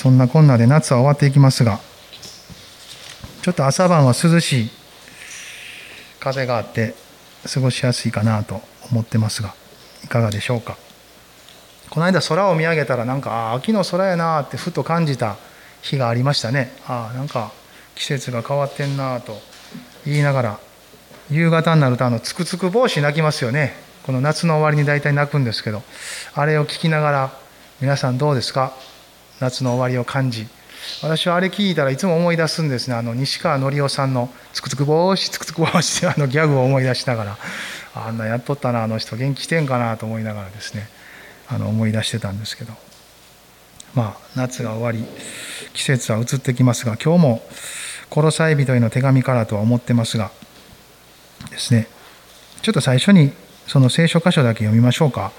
そんなこんなで夏は終わっていきますがちょっと朝晩は涼しい風があって過ごしやすいかなと思ってますがいかがでしょうか？この間空を見上げたらなんか秋の空やなってふと感じた日がありましたね。あなんか季節が変わってんなと言いながら夕方になるとあのつくつく帽子泣きますよね。この夏の終わりに大体泣くんですけどあれを聞きながら皆さんどうですか？夏の終わりを感じ私はあれ聞いたらいつも思い出すんですね。あの西川のりおさんの「つくつく帽子つくつく帽子」っ てあのギャグを思い出しながら。あんなやっとったなあの人元気してんかなと思いながらですね。あの思い出してたんですけど。まあ夏が終わり季節は移ってきますが今日もコロサイ人への手紙からとは思ってますがですね。ちょっと最初にその聖書箇所だけ読みましょうか。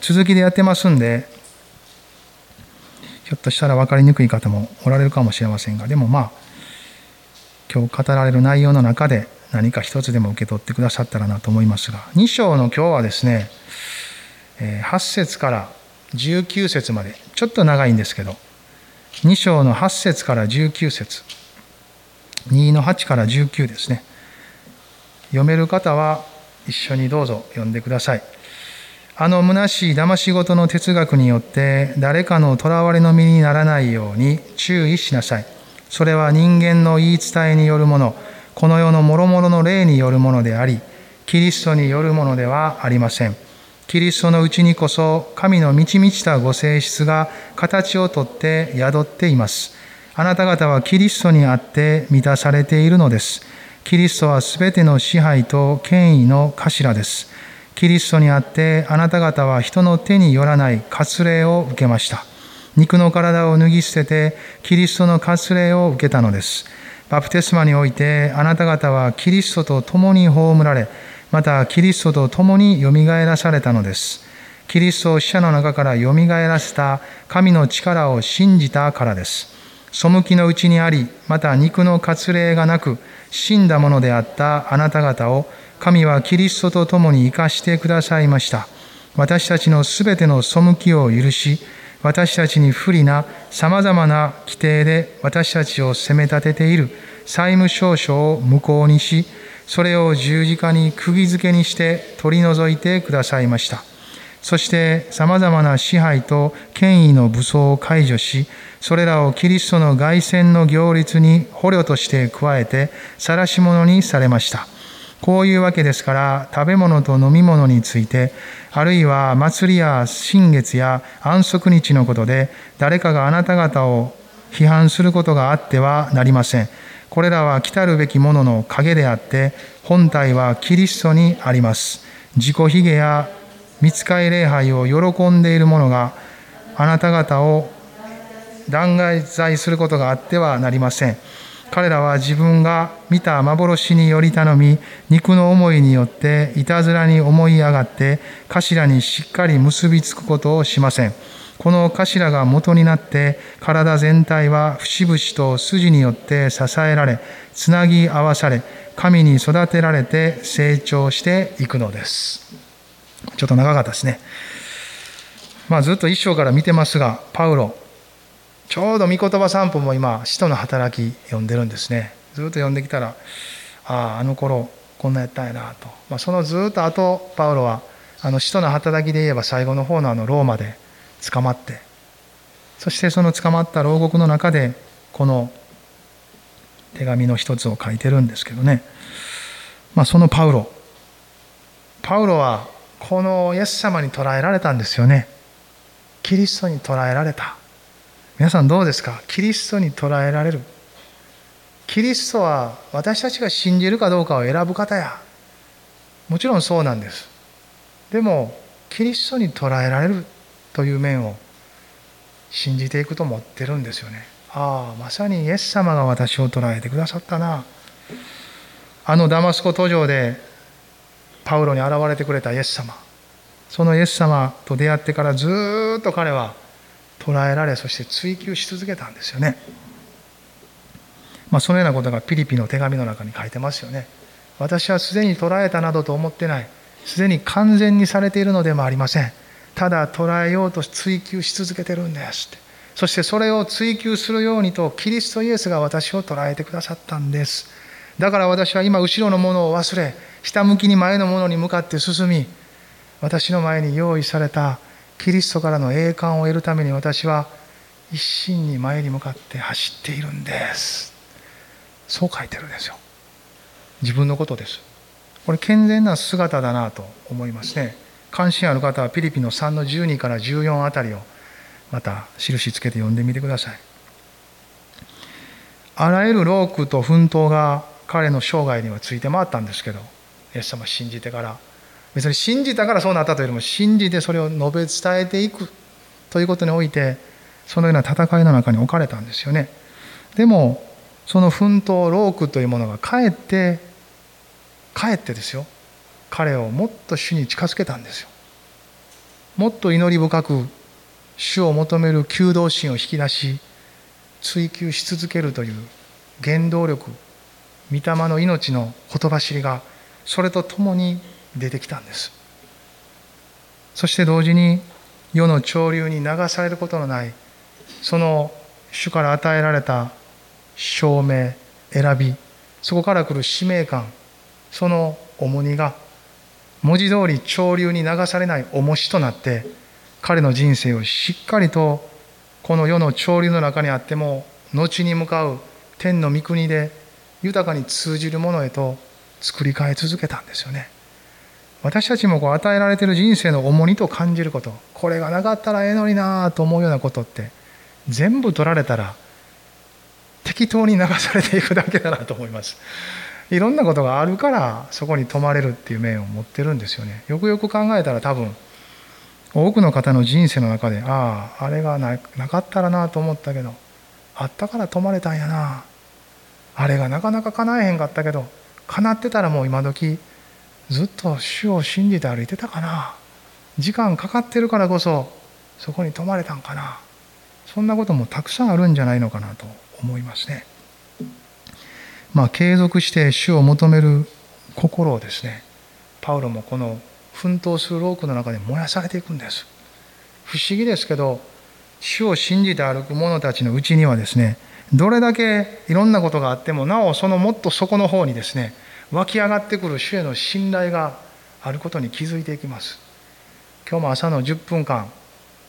続きでやってますんでひょっとしたら分かりにくい方もおられるかもしれませんがでもまあ今日語られる内容の中で何か一つでも受け取ってくださったらなと思いますが2章の今日はですね8節から19節までちょっと長いんですけど2章の8節から19節2の8から19ですね。読める方は一緒にどうぞ読んでください。あの虚しい騙し事の哲学によって誰かの囚われの身にならないように注意しなさい。それは人間の言い伝えによるもの。この世の諸々の霊によるものでありキリストによるものではありません。キリストのうちにこそ神の満ち満ちたご性質が形をとって宿っています。あなた方はキリストにあって満たされているのです。キリストはすべての支配と権威の頭です。キリストにあってあなた方は人の手によらない割礼を受けました肉の体を脱ぎ捨ててキリストの割礼を受けたのですバプテスマにおいてあなた方はキリストと共に葬られ、またキリストと共によみがえらされたのです。キリストを死者の中からよみがえらせた神の力を信じたからです。背きのうちにあり、また肉の割礼がなく、死んだものであったあなた方を、神はキリストと共に生かしてくださいました。私たちのすべての背きを許し、私たちに不利な様々な規定で私たちを責め立てている債務証書を無効にし、それを十字架に釘付けにして取り除いてくださいました。そして様々な支配と権威の武装を解除し、それらをキリストの凱旋の行列に捕虜として加えて、晒し者にされました。こういうわけですから、食べ物と飲み物について、あるいは祭りや新月や安息日のことで、誰かがあなた方を批判することがあってはなりません。これらは来たるべきものの影であって、本体はキリストにあります。自己卑下や見つかい礼拝を喜んでいる者があなた方を弾劾することがあってはなりません。彼らは自分が見た幻により頼み、肉の思いによっていたずらに思い上がって、頭にしっかり結びつくことをしません。この頭が元になって、体全体は節々と筋によって支えられ、つなぎ合わされ、神に育てられて成長していくのです。ちょっと長かったですね。まあ、ずっと一章から見てますが、パウロ、ちょうど御言葉散歩も今使徒の働き読んでるんですね。ずっと読んできたらあああの頃こんなやったんやなと、まあ、そのずっと後パウロはあの使徒の働きで言えば最後の方のあのローマで捕まって。そしてその捕まった牢獄の中でこの手紙の一つを書いてるんですけどね、まあ、そのパウロ。パウロはこのイエス様に捕らえられたんですよね。キリストに捕らえられた。皆さんどうですか？キリストに捉えられる。キリストは私たちが信じるかどうかを選ぶ方や。もちろんそうなんです。でもキリストに捉えられるという面を信じていくと思ってるんですよね。ああまさにイエス様が私を捉えてくださったな。あのダマスコ途上でパウロに現れてくれたイエス様。そのイエス様と出会ってからずっと彼は捉えられそして追求し続けたんですよね。まあ、そのようなことがピリピの手紙の中に書いてますよね。私はすでに捉えたなどと思ってない。すでに完全にされているのでもありません。ただ捉えようと追求し続けてるんですって。そしてそれを追求するようにとキリストイエスが私を捉えてくださったんですだから私は今後ろのものを忘れ下向きに前のものに向かって進み私の前に用意されたキリストからの栄冠を得るために私は一心に前に向かって走っているんです。そう書いてるんですよ。自分のことです。これ健全な姿だなと思いますね。関心ある方はピリピの3の12から14あたりをまた印つけて読んでみてください。あらゆる労苦と奮闘が彼の生涯にはついて回ったんですけどイエス様信じてから別に信じたからそうなったというよりも信じてそれを述べ伝えていくということにおいてそのような戦いの中に置かれたんですよね。でもその奮闘労苦というものがかえってかえってですよ。彼をもっと主に近づけたんですよ。もっと祈り深く主を求める求道心を引き出し追求し続けるという原動力御霊の命の言葉りがそれとともに出てきたんです。そして同時に世の潮流に流されることのないその主から与えられた証明選びそこから来る使命感その重荷が文字通り潮流に流されない重しとなって彼の人生をしっかりとこの世の潮流の中にあっても後に向かう天の御国で豊かに通じるものへと作り変え続けたんですよね。私たちもこう与えられてる人生の重荷と感じることこれがなかったらええのになと思うようなことって全部取られたら適当に流されていくだけだなと思います。いろんなことがあるからそこに泊まれるっていう面を持ってるんですよね。よくよく考えたら多分多くの方の人生の中であああれがなかったらなと思ったけどあったから泊まれたんやな。あれがなかなか叶えへんかったけど叶ってたらもう今時ずっと主を信じて歩いてたかな。時間かかってるからこそそこに泊まれたんかな。そんなこともたくさんあるんじゃないのかなと思いますね。まあ、継続して主を求める心をですねパウロもこの奮闘するロークの中で燃やされていくんです。不思議ですけど主を信じて歩く者たちのうちにはですねどれだけいろんなことがあってもなおそのもっと底の方にですね湧き上がってくる主への信頼があることに気づいていきます。今日も朝の10分間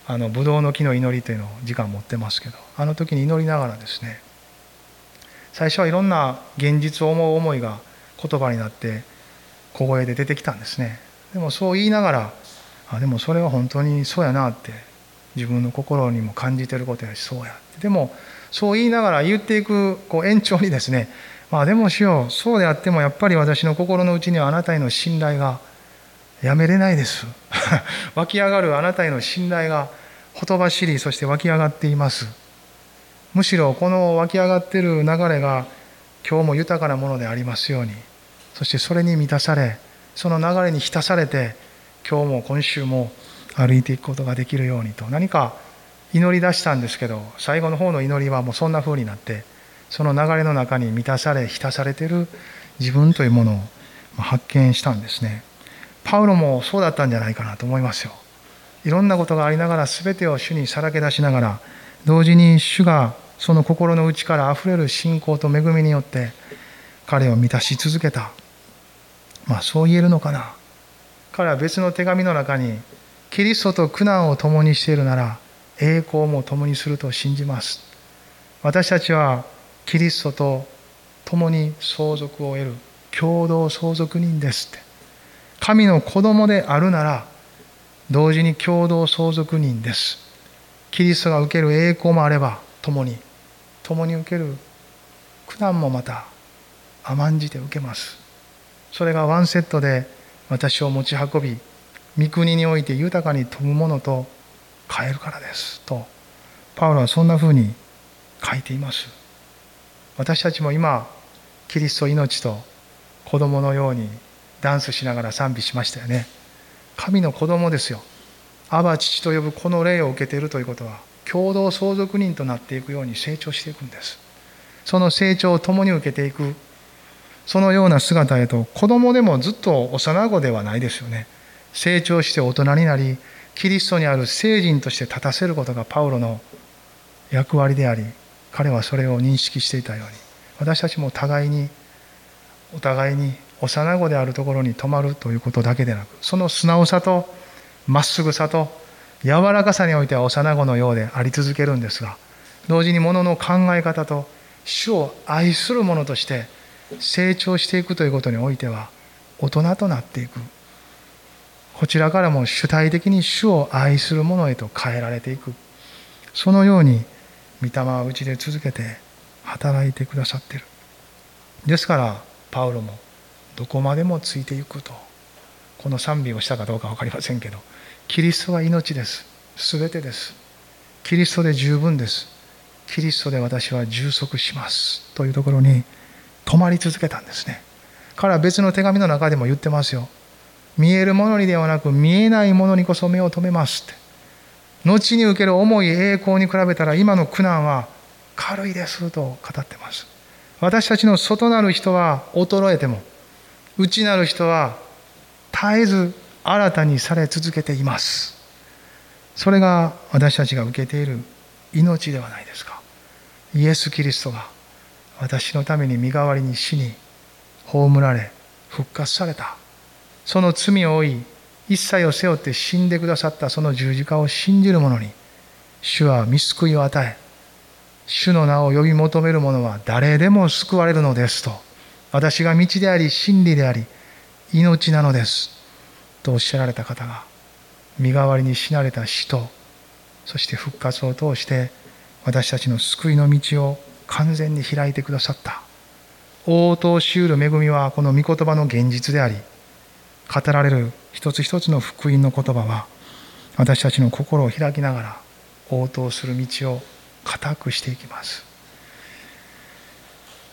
あのブドウの木の祈りというのを時間持ってますけどあの時に祈りながらですね最初はいろんな現実を思う思いが言葉になって小声で出てきたんですね。でもそう言いながらあでもそれは本当にそうやなって自分の心にも感じてることやしそうやでもそう言いながら言っていくこう延長にですねまあでもしようそうであってもやっぱり私の心の内にはあなたへの信頼がやめれないです。湧き上がるあなたへの信頼がほとばしりそして湧き上がっています。むしろこの湧き上がってる流れが今日も豊かなものでありますように。そしてそれに満たされその流れに浸されて今日も今週も歩いていくことができるようにと何か祈り出したんですけど最後の方の祈りはもうそんな風になってその流れの中に満たされ浸されている自分というものを発見したんですね。パウロもそうだったんじゃないかなと思いますよ。いろんなことがありながら全てを主にさらけ出しながら同時に主がその心の内からあふれる信仰と恵みによって彼を満たし続けた。まあそう言えるのかな。彼は別の手紙の中にキリストと苦難を共にしているなら栄光も共にすると信じます。私たちはキリストと共に相続を得る共同相続人ですって。神の子供であるなら同時に共同相続人です。キリストが受ける栄光もあれば共に共に受ける苦難もまた甘んじて受けます。それがワンセットで私を持ち運び御国において豊かに富むものと変えるからですとパウロはそんなふうに書いています。私たちも今キリスト命と子供のようにダンスしながら賛美しましたよね。神の子供ですよ。アバ父と呼ぶこの霊を受けているということは共同相続人となっていくように成長していくんです。その成長を共に受けていくそのような姿へと子供でもずっと幼子ではないですよね。成長して大人になりキリストにある聖人として立たせることがパウロの役割であり彼はそれを認識していたように私たちも互いにお互いに幼子であるところに泊まるということだけでなくその素直さとまっすぐさと柔らかさにおいては幼子のようであり続けるんですが同時にものの考え方と主を愛する者として成長していくということにおいては大人となっていく。こちらからも主体的に主を愛する者へと変えられていく。そのように御霊はうちで続けて働いてくださってる。ですからパウロもどこまでもついていくとこの賛美をしたかどうか分かりませんけどキリストは命です。全てです。キリストで十分です。キリストで私は充足します。というところに止まり続けたんですね。彼は別の手紙の中でも言ってますよ。見えるものにではなく見えないものにこそ目を留めますって。後に受ける重い栄光に比べたら今の苦難は軽いですと語ってます。私たちの外なる人は衰えても内なる人は絶えず新たにされ続けています。それが私たちが受けている命ではないですか。イエス・キリストが私のために身代わりに死に葬られ復活された。その罪を負い一切を背負って死んでくださったその十字架を信じる者に主は見救いを与え主の名を呼び求める者は誰でも救われるのですと私が道であり真理であり命なのですとおっしゃられた方が身代わりに死なれた死とそして復活を通して私たちの救いの道を完全に開いてくださった。応答しうる恵みはこの御言葉の現実であり語られる一つ一つの福音の言葉は私たちの心を開きながら応答する道を固くしていきます。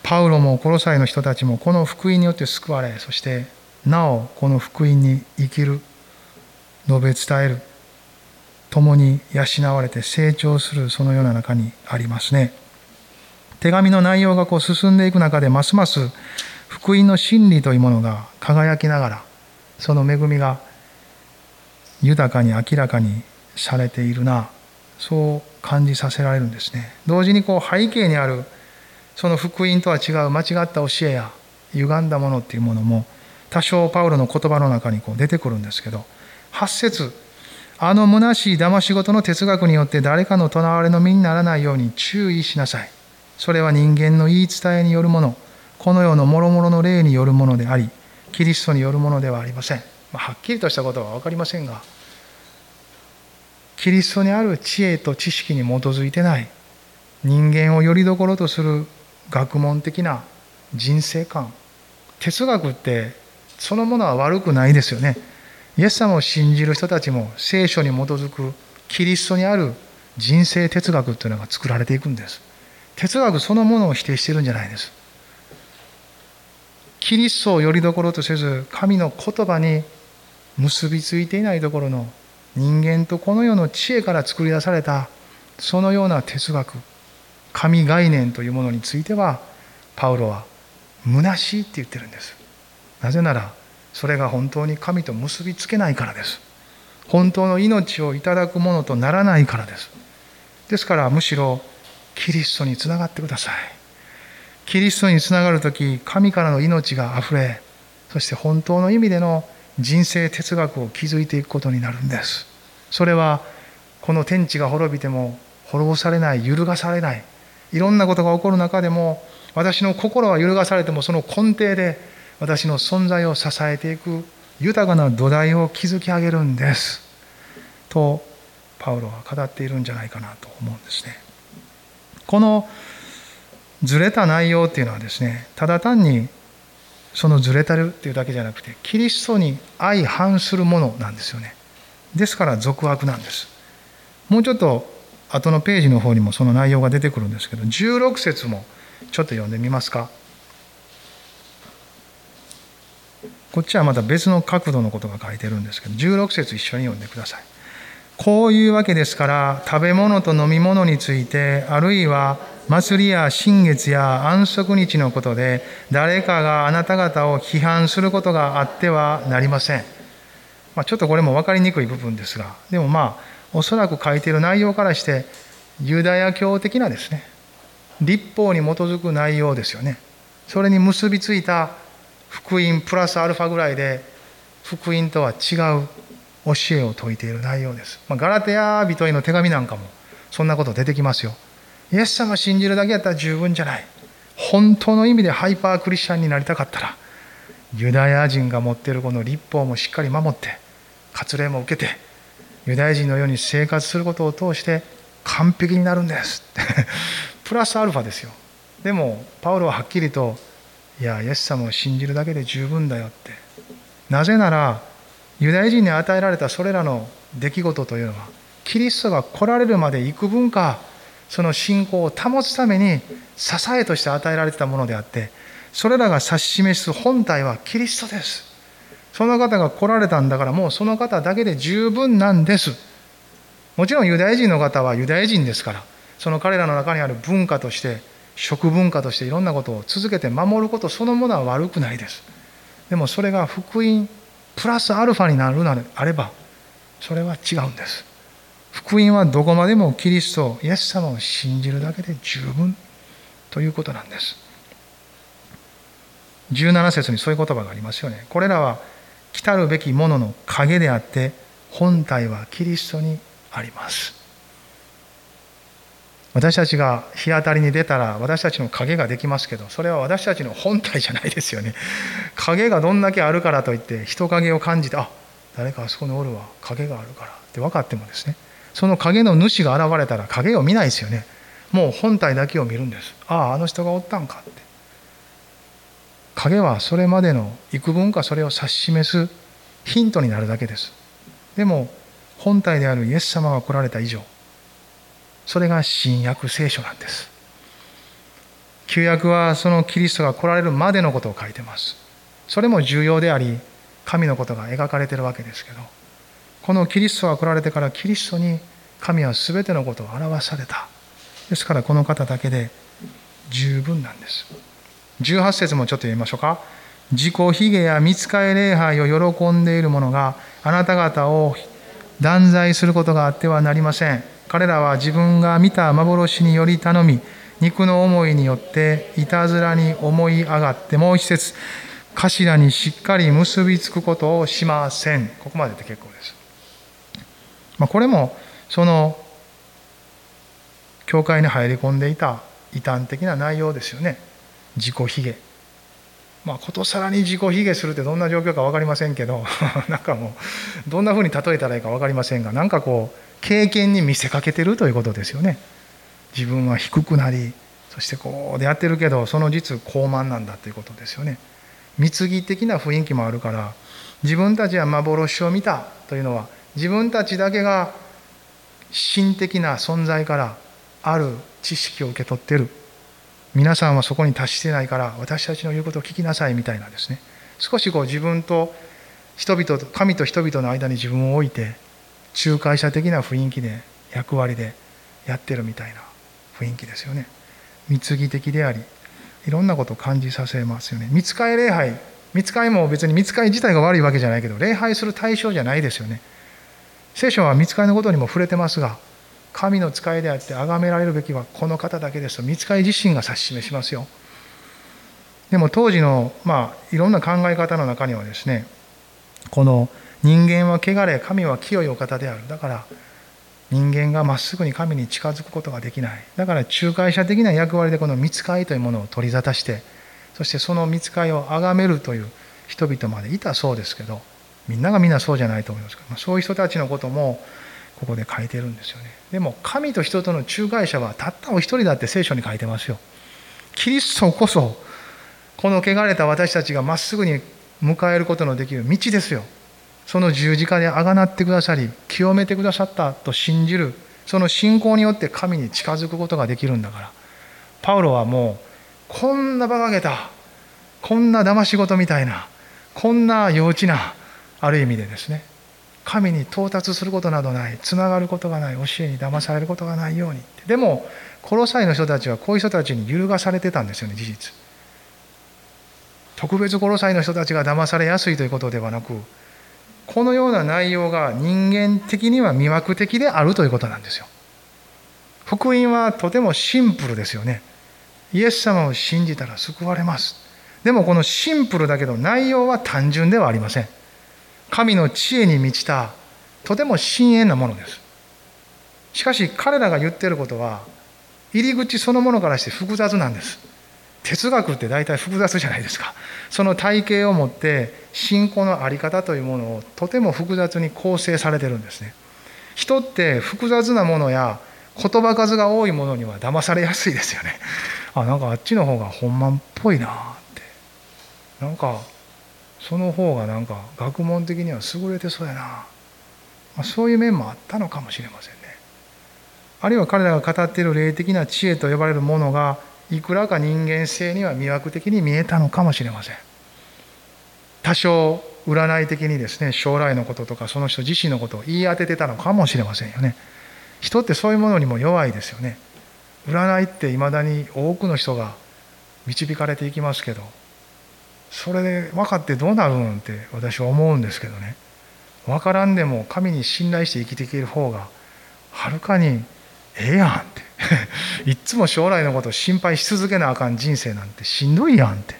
パウロもコロサイの人たちもこの福音によって救われそしてなおこの福音に生きる述べ伝える共に養われて成長するそのような中にありますね。手紙の内容がこう進んでいく中でますます福音の真理というものが輝きながらその恵みが豊かに明らかにされているなそう感じさせられるんですね。同時にこう背景にあるその福音とは違う間違った教えや歪んだものっていうものも多少パウロの言葉の中にこう出てくるんですけど8節あの虚しい騙し事の哲学によって誰かのとらわれの身にならないように注意しなさい。それは人間の言い伝えによるものこの世の諸々の霊によるものでありキリストによるものではありません、ま、はっきりとしたことは分かりませんがキリストにある知恵と知識に基づいてない人間をよりどころとする学問的な人生観哲学ってそのものは悪くないですよね。イエス様を信じる人たちも聖書に基づくキリストにある人生哲学というのが作られていくんです。哲学そのものを否定してるんじゃないです。キリストをよりどころとせず神の言葉に結びついていないところの人間とこの世の知恵から作り出されたそのような哲学神概念というものについてはパウロは虚しいって言ってるんです。なぜならそれが本当に神と結びつけないからです。本当の命をいただくものとならないからです。ですからむしろキリストにつながってください。キリストにつながる時神からの命があふれそして本当の意味での人生哲学を築いていくことになるんです。それはこの天地が滅びても滅ぼされない揺るがされないいろんなことが起こる中でも私の心は揺るがされてもその根底で私の存在を支えていく豊かな土台を築き上げるんです。とパウロは語っているんじゃないかなと思うんですね。このずれた内容っていうのはですねただ単にそのずれたるっていうだけじゃなくてキリストに相反するものなんですよね。ですから俗悪なんです。もうちょっと後のページの方にもその内容が出てくるんですけど16節もちょっと読んでみますか。こっちはまた別の角度のことが書いてるんですけど16節一緒に読んでください。こういうわけですから食べ物と飲み物についてあるいは祭りや新月や安息日のことで誰かがあなた方を批判することがあってはなりません、まあ、ちょっとこれも分かりにくい部分ですがでもまあおそらく書いている内容からしてユダヤ教的なですね立法に基づく内容ですよね。それに結びついた福音プラスアルファぐらいで福音とは違う教えを説いている内容です、まあ、ガラテヤ人への手紙なんかもそんなこと出てきますよ。イエス様信じるだけやったら十分じゃない。本当の意味でハイパークリスチャンになりたかったらユダヤ人が持っているこの立法もしっかり守って割礼も受けてユダヤ人のように生活することを通して完璧になるんです。プラスアルファですよ。でもパウロははっきりといやイエス様を信じるだけで十分だよって。なぜならユダヤ人に与えられたそれらの出来事というのはキリストが来られるまで幾分かその信仰を保つために支えとして与えられてたものであってそれらが指し示す本体はキリストです。その方が来られたんだからもうその方だけで十分なんです。もちろんユダヤ人の方はユダヤ人ですからその彼らの中にある文化として食文化としていろんなことを続けて守ることそのものは悪くないです。でもそれが福音プラスアルファになるのであればそれは違うんです。福音はどこまでもキリストイエス様を信じるだけで十分ということなんです。17節にそういう言葉がありますよね。これらは来たるべきものの影であって本体はキリストにあります。私たちが日当たりに出たら私たちの影ができますけどそれは私たちの本体じゃないですよね。影がどんだけあるからといって人影を感じてあ誰かあそこにおるわ。影があるから。って分かってもですね。その影の主が現れたら影を見ないですよね。もう本体だけを見るんです。あああの人がおったんかって。影はそれまでの幾分かそれを指し示すヒントになるだけです。でも本体であるイエス様が来られた以上それが新約聖書なんです。旧約はそのキリストが来られるまでのことを書いてます。それも重要であり神のことが描かれてるわけですけどこのキリストが来られてからキリストに神は全てのことを表された。ですからこの方だけで十分なんです。18節もちょっと読みましょうか。自己卑下や見つかり礼拝を喜んでいる者があなた方を断罪することがあってはなりません。彼らは自分が見た幻により頼み肉の思いによっていたずらに思い上がってもう一節頭にしっかり結びつくことをしません。ここまでで結構です、まあ、これもその教会に入り込んでいた異端的な内容ですよね。自己卑下。まあことさらに自己卑下するってどんな状況か分かりませんけど なんかもうどんなふうに例えたらいいか分かりませんがなんかこう経験に見せかけてるということですよね。自分は低くなりそしてこうでやってるけどその実高慢なんだということですよね。貢ぎ的な雰囲気もあるから自分たちは幻を見たというのは自分たちだけが神的な存在からある知識を受け取ってる。皆さんはそこに達してないから私たちの言うことを聞きなさいみたいなですね。少しこう自分と人々神と人々の間に自分を置いて仲介者的な雰囲気で役割でやってるみたいな雰囲気ですよね。貢ぎ的でありいろんなことを感じさせますよね。見つかり礼拝。見つかりも別に見つかり自体が悪いわけじゃないけど礼拝する対象じゃないですよね。聖書は見つかりのことにも触れてますが神の使いであって崇められるべきはこの方だけですと見つかり自身が指し示しますよ。でも当時のまあいろんな考え方の中にはですねこの人間は汚れ神は清いお方である。だから人間がまっすぐに神に近づくことができない。だから仲介者的な役割でこの見つかりというものを取り沙汰してそしてその見つかりを崇めるという人々までいたそうですけどみんながみんなそうじゃないと思いますけどそういう人たちのこともここで書いてるんですよね。でも神と人との仲介者はたったお一人だって聖書に書いてますよ。キリストこそこの汚れた私たちがまっすぐに迎えることのできる道ですよ。その十字架であがなってくださり清めてくださったと信じるその信仰によって神に近づくことができるんだから。パウロはもうこんな馬鹿げたこんな騙し事みたいなこんな幼稚なある意味でですね神に到達することなどないつながることがない教えに騙されることがないように。でもコロサイの人たちはこういう人たちに揺るがされてたんですよね事実。特別コロサイの人たちが騙されやすいということではなくこのような内容が人間的には魅惑的であるということなんですよ。福音はとてもシンプルですよね。イエス様を信じたら救われます。でもこのシンプルだけど内容は単純ではありません。神の知恵に満ちたとても深遠なものです。しかし彼らが言っていることは入り口そのものからして複雑なんです。哲学って大体複雑じゃないですか。その体系を持って信仰の在り方というものをとても複雑に構成されてるんですね。人って複雑なものや言葉数が多いものには騙されやすいですよね。あなんかあっちの方が本番っぽいなって。なんかその方がなんか学問的には優れてそうやな、まあ、そういう面もあったのかもしれませんね。あるいは彼らが語っている霊的な知恵と呼ばれるものがいくらか人間性には魅惑的に見えたのかもしれません。多少占い的にですね将来のこととかその人自身のことを言い当ててたのかもしれませんよね。人ってそういうものにも弱いですよね。占いっていまだに多くの人が導かれていきますけどそれで分かってどうなるんって私は思うんですけどね。分からんでも神に信頼して生きていける方がはるかにええやんって。いっつも将来のこと心配し続けなあかん人生なんてしんどいやんって。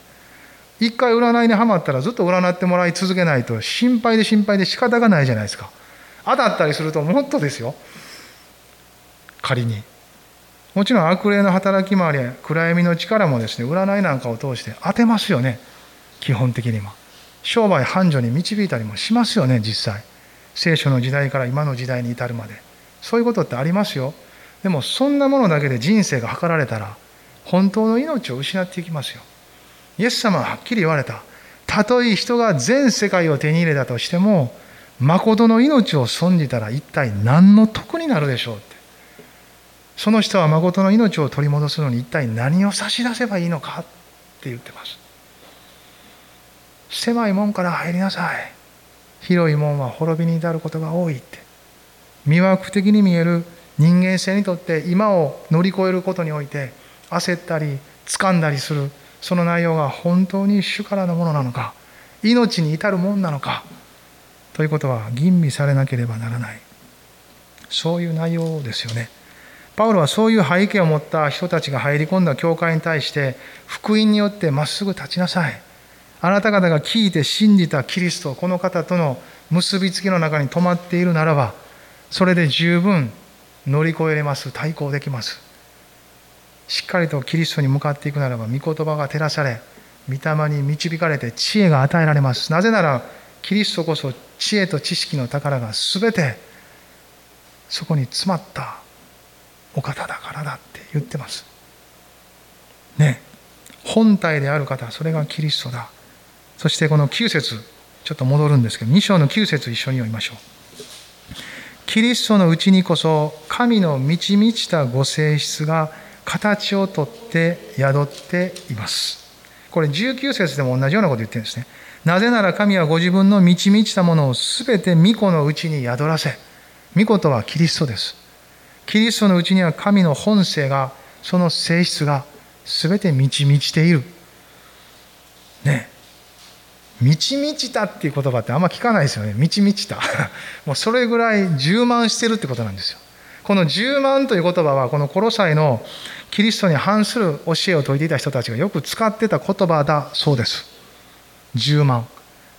一回占いにはまったらずっと占ってもらい続けないと心配で心配で仕方がないじゃないですか。当たったりするともっとですよ。仮に。もちろん悪霊の働き回りや暗闇の力もですね占いなんかを通して当てますよね。基本的には。商売繁盛に導いたりもしますよね実際。聖書の時代から今の時代に至るまで。そういうことってありますよ。でもそんなものだけで人生が図られたら本当の命を失っていきますよ。イエス様ははっきり言われた。たとえ人が全世界を手に入れたとしても誠の命を損じたら一体何の得になるでしょうって。その人は誠の命を取り戻すのに一体何を差し出せばいいのかって言ってます。狭い門から入りなさい。広い門は滅びに至ることが多いって。魅惑的に見える人間性にとって今を乗り越えることにおいて焦ったり掴んだりするその内容が本当に主からのものなのか命に至るもんなのかということは吟味されなければならない。そういう内容ですよね。パウロはそういう背景を持った人たちが入り込んだ教会に対して福音によってまっすぐ立ちなさい。あなた方が聞いて信じたキリストこの方との結びつきの中に止まっているならばそれで十分乗り越えれます。対抗できます。しっかりとキリストに向かっていくならば御言葉が照らされ御霊に導かれて知恵が与えられます。なぜならキリストこそ知恵と知識の宝が全てそこに詰まったお方だからだって言ってます。ね。本体である方それがキリストだ。そしてこの9節ちょっと戻るんですけど2章の9節一緒に読みましょう。キリストのうちにこそ神の満ち満ちたご性質が形をとって宿っています。これ19節でも同じようなこと言ってるんですね。なぜなら神はご自分の満ち満ちたものを全て御子のうちに宿らせ、御子とはキリストです。キリストのうちには神の本性が、その性質が全て満ち満ちている。ね。満ち満ちたっていう言葉ってあんま聞かないですよね。満ち満ちた。もうそれぐらい充満してるってことなんですよ。この充満という言葉はこのコロサイのキリストに反する教えを説いていた人たちがよく使ってた言葉だそうです。充満。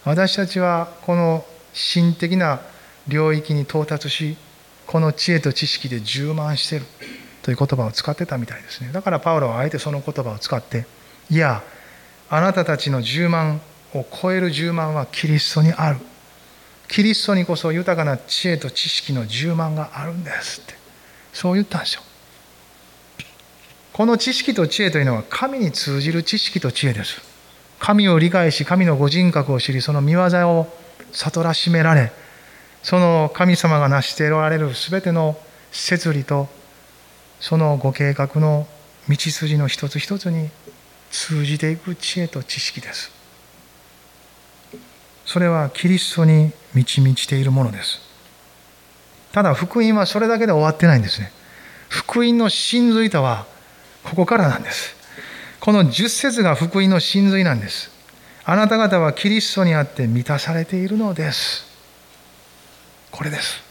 私たちはこの心的な領域に到達しこの知恵と知識で充満してるという言葉を使ってたみたいですね。だからパウロはあえてその言葉を使っていやあなたたちの充満を超える充満はキリストにある。キリストにこそ豊かな知恵と知識の充満があるんですって。そう言ったんですよ。この知識と知恵というのは神に通じる知識と知恵です。神を理解し神のご人格を知りその見業を悟らしめられその神様が成しておられる全ての摂理とそのご計画の道筋の一つ一つに通じていく知恵と知識です。それはキリストに満ち満ちているものです。ただ福音はそれだけで終わってないんですね。福音の真髄とはここからなんです。この十節が福音の真髄なんです。あなた方はキリストにあって満たされているのです。これです。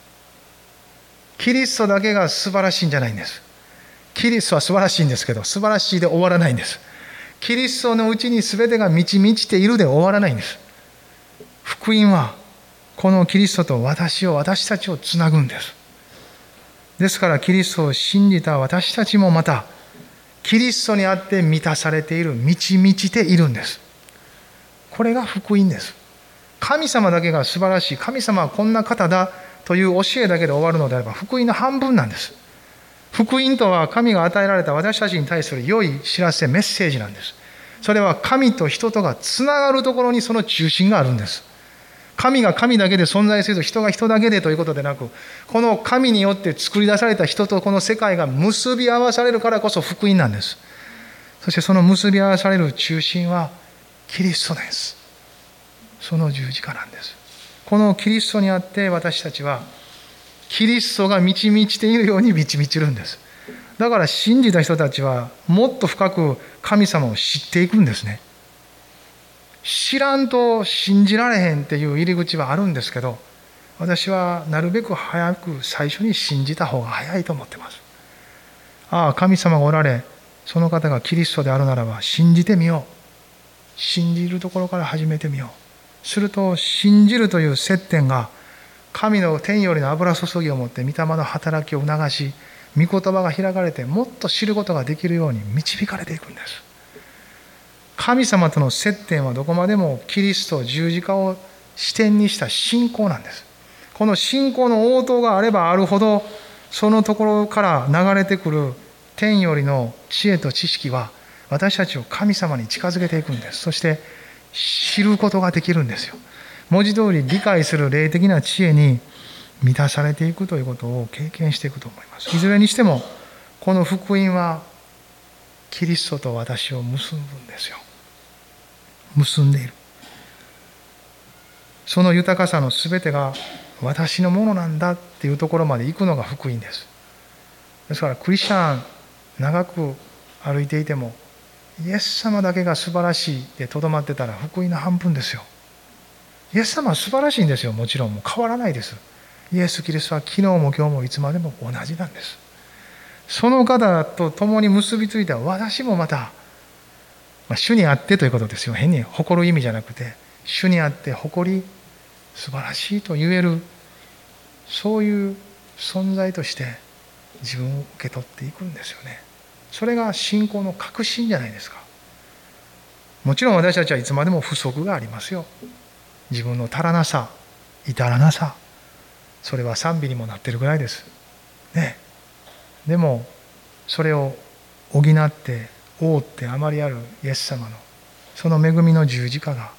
キリストだけが素晴らしいんじゃないんです。キリストは素晴らしいんですけど素晴らしいで終わらないんです。キリストのうちに全てが満ち満ちているで終わらないんです。福音はこのキリストと私を私たちをつなぐんです。ですからキリストを信じた私たちもまたキリストにあって満たされている満ち満ちているんです。これが福音です。神様だけが素晴らしい。神様はこんな方だという教えだけで終わるのであれば福音の半分なんです。福音とは神が与えられた私たちに対する良い知らせメッセージなんです。それは神と人とがつながるところにその中心があるんです。神が神だけで存在せず人が人だけでということでなくこの神によって作り出された人とこの世界が結び合わされるからこそ福音なんです。そしてその結び合わされる中心はキリストです。その十字架なんです。このキリストにあって私たちはキリストが満ち満ちているように満ち満ちるんです。だから信じた人たちはもっと深く神様を知っていくんですね。知らんと信じられへんっていう入り口はあるんですけど私はなるべく早く最初に信じた方が早いと思ってます。ああ神様がおられその方がキリストであるならば信じてみよう。信じるところから始めてみよう。すると信じるという接点が神の天よりの油注ぎを持って御霊の働きを促し御言葉が開かれてもっと知ることができるように導かれていくんです。神様との接点はどこまでもキリスト十字架を視点にした信仰なんです。この信仰の応答があればあるほどそのところから流れてくる天よりの知恵と知識は私たちを神様に近づけていくんです。そして知ることができるんですよ。文字通り理解する霊的な知恵に満たされていくということを経験していくと思います。いずれにしてもこの福音はキリストと私を結ぶんですよ。結んでいる。その豊かさの全てが私のものなんだっていうところまで行くのが福音です。ですからクリスチャン長く歩いていてもイエス様だけが素晴らしいでとどまってたら福音の半分ですよ。イエス様は素晴らしいんですよ。もちろん。もう変わらないです。イエス・キリストは昨日も今日もいつまでも同じなんです。その方と共に結びついた私もまた、まあ、主にあってということですよ。変に誇る意味じゃなくて主にあって誇り素晴らしいと言えるそういう存在として自分を受け取っていくんですよね。それが信仰の核心じゃないですか。もちろん私たちはいつまでも不足がありますよ。自分の足らなさ至らなさそれは賛美にもなってるぐらいです。ね。でもそれを補って覆ってあまりあるイエス様のその恵みの十字架が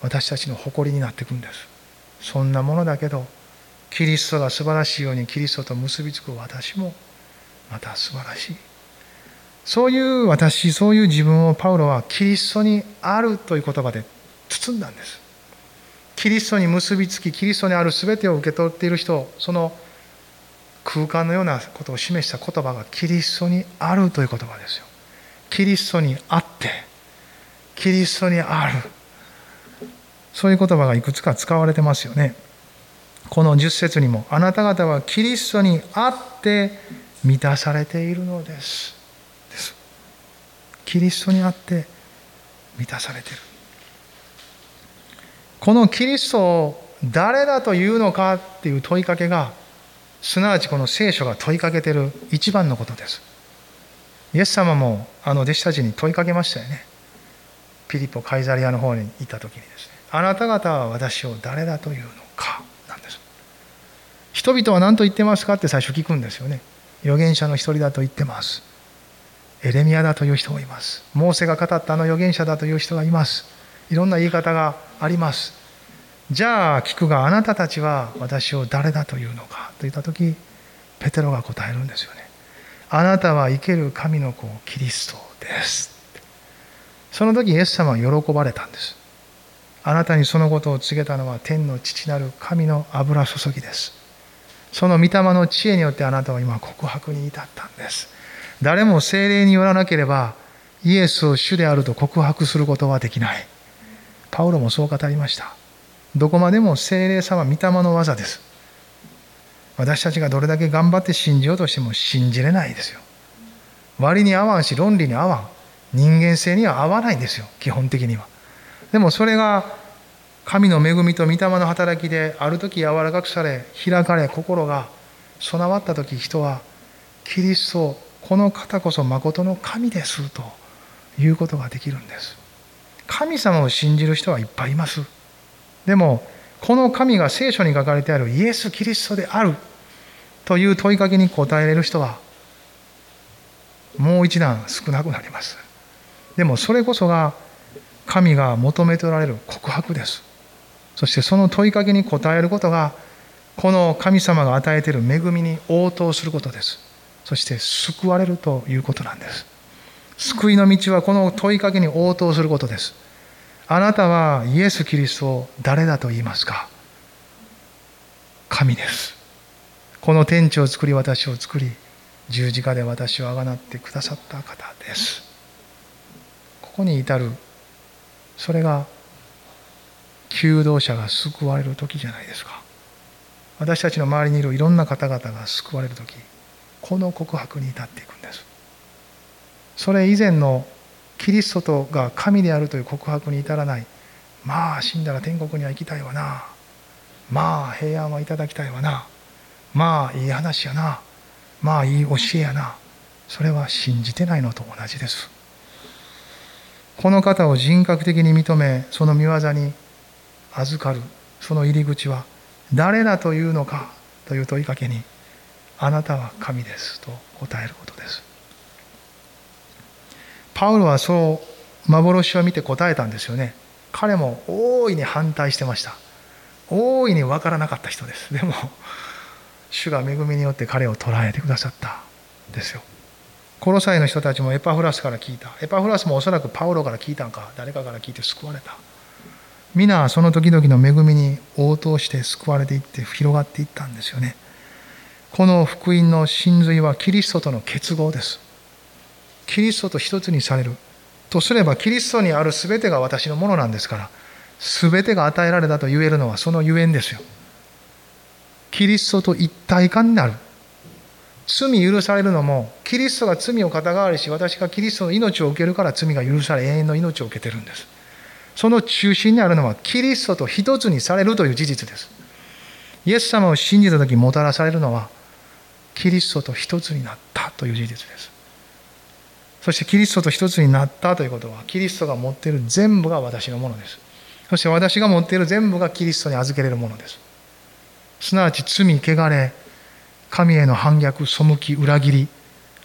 私たちの誇りになっていくんです。そんなものだけどキリストが素晴らしいようにキリストと結びつく私もまた素晴らしい。そういう私そういう自分をパウロはキリストにあるという言葉で包んだんです。キリストに結びつきキリストにある全てを受け取っている人その空間のようなことを示した言葉がキリストにあるという言葉ですよ。キリストにあってキリストにある。そういう言葉がいくつか使われてますよね。この10節にもあなた方はキリストにあって満たされているのです。です。キリストにあって満たされている。このキリストを誰だというのかっていう問いかけがすなわちこの聖書が問いかけてる一番のことです。イエス様もあの弟子たちに問いかけましたよね。ピリポ・カイザリアの方に行った時にですね。あなた方は私を誰だというのか？なんです。人々は何と言ってますかって最初聞くんですよね。預言者の一人だと言ってます。エレミアだという人がいます。モーセが語ったあの預言者だという人がいます。いろんな言い方があります。じゃあ聞くがあなたたちは私を誰だというのかと言った時ペテロが答えるんですよね。あなたは生ける神の子キリストです。その時イエス様は喜ばれたんです。あなたにそのことを告げたのは天の父なる神の油注ぎです。その御霊の知恵によってあなたは今告白に至ったんです。誰も精霊によらなければイエスを主であると告白することはできない。パウロもそう語りました。どこまでも精霊様御霊の技です。私たちがどれだけ頑張って信じようとしても信じれないですよ。割に合わんし論理に合わん。人間性には合わないんですよ基本的には。でもそれが神の恵みと御霊の働きである時柔らかくされ開かれ心が備わった時人はキリストこの方こそ誠の神ですということができるんです。神様を信じる人はいっぱいいます。でもこの神が聖書に書かれてあるイエス・キリストであるという問いかけに答えれる人はもう一段少なくなります。でもそれこそが神が求めておられる告白です。そしてその問いかけに答えることがこの神様が与えている恵みに応答することです。そして救われるということなんです。救いの道はこの問いかけに応答することです。あなたはイエス・キリストを誰だと言いますか？神です。この天地を作り私を作り十字架で私をあがなってくださった方です。ここに至るそれが求道者が救われる時じゃないですか。私たちの周りにいるいろんな方々が救われる時この告白に至っていくんです。それ以前のキリストとが神であるという告白に至らない。まあ死んだら天国には行きたいわな。まあ平安はいただきたいわな。まあいい話やな。まあいい教えやな。それは信じてないのと同じです。この方を人格的に認めその見業に預かる。その入り口は誰だというのかという問いかけにあなたは神ですと答えることです。パウロはそう幻を見て答えたんですよね。彼も大いに反対してました。大いに分からなかった人です。でも主が恵みによって彼を捉えてくださったんですよ。コロサイの人たちもエパフラスから聞いた。エパフラスもおそらくパウロから聞いたんか。誰かから聞いて救われた。皆その時々の恵みに応答して救われていって広がっていったんですよね。この福音の真髄はキリストとの結合です。キリストと一つにされる。とすればキリストにある全てが私のものなんですから全てが与えられたと言えるのはそのゆえんですよ。キリストと一体化になる。罪許されるのもキリストが罪を肩代わりし私がキリストの命を受けるから罪が許され永遠の命を受けてるんです。その中心にあるのはキリストと一つにされるという事実です。イエス様を信じた時もたらされるのはキリストと一つになったという事実です。そしてキリストと一つになったということはキリストが持っている全部が私のものです。そして私が持っている全部がキリストに預けれるものです。すなわち罪汚れ神への反逆背き裏切り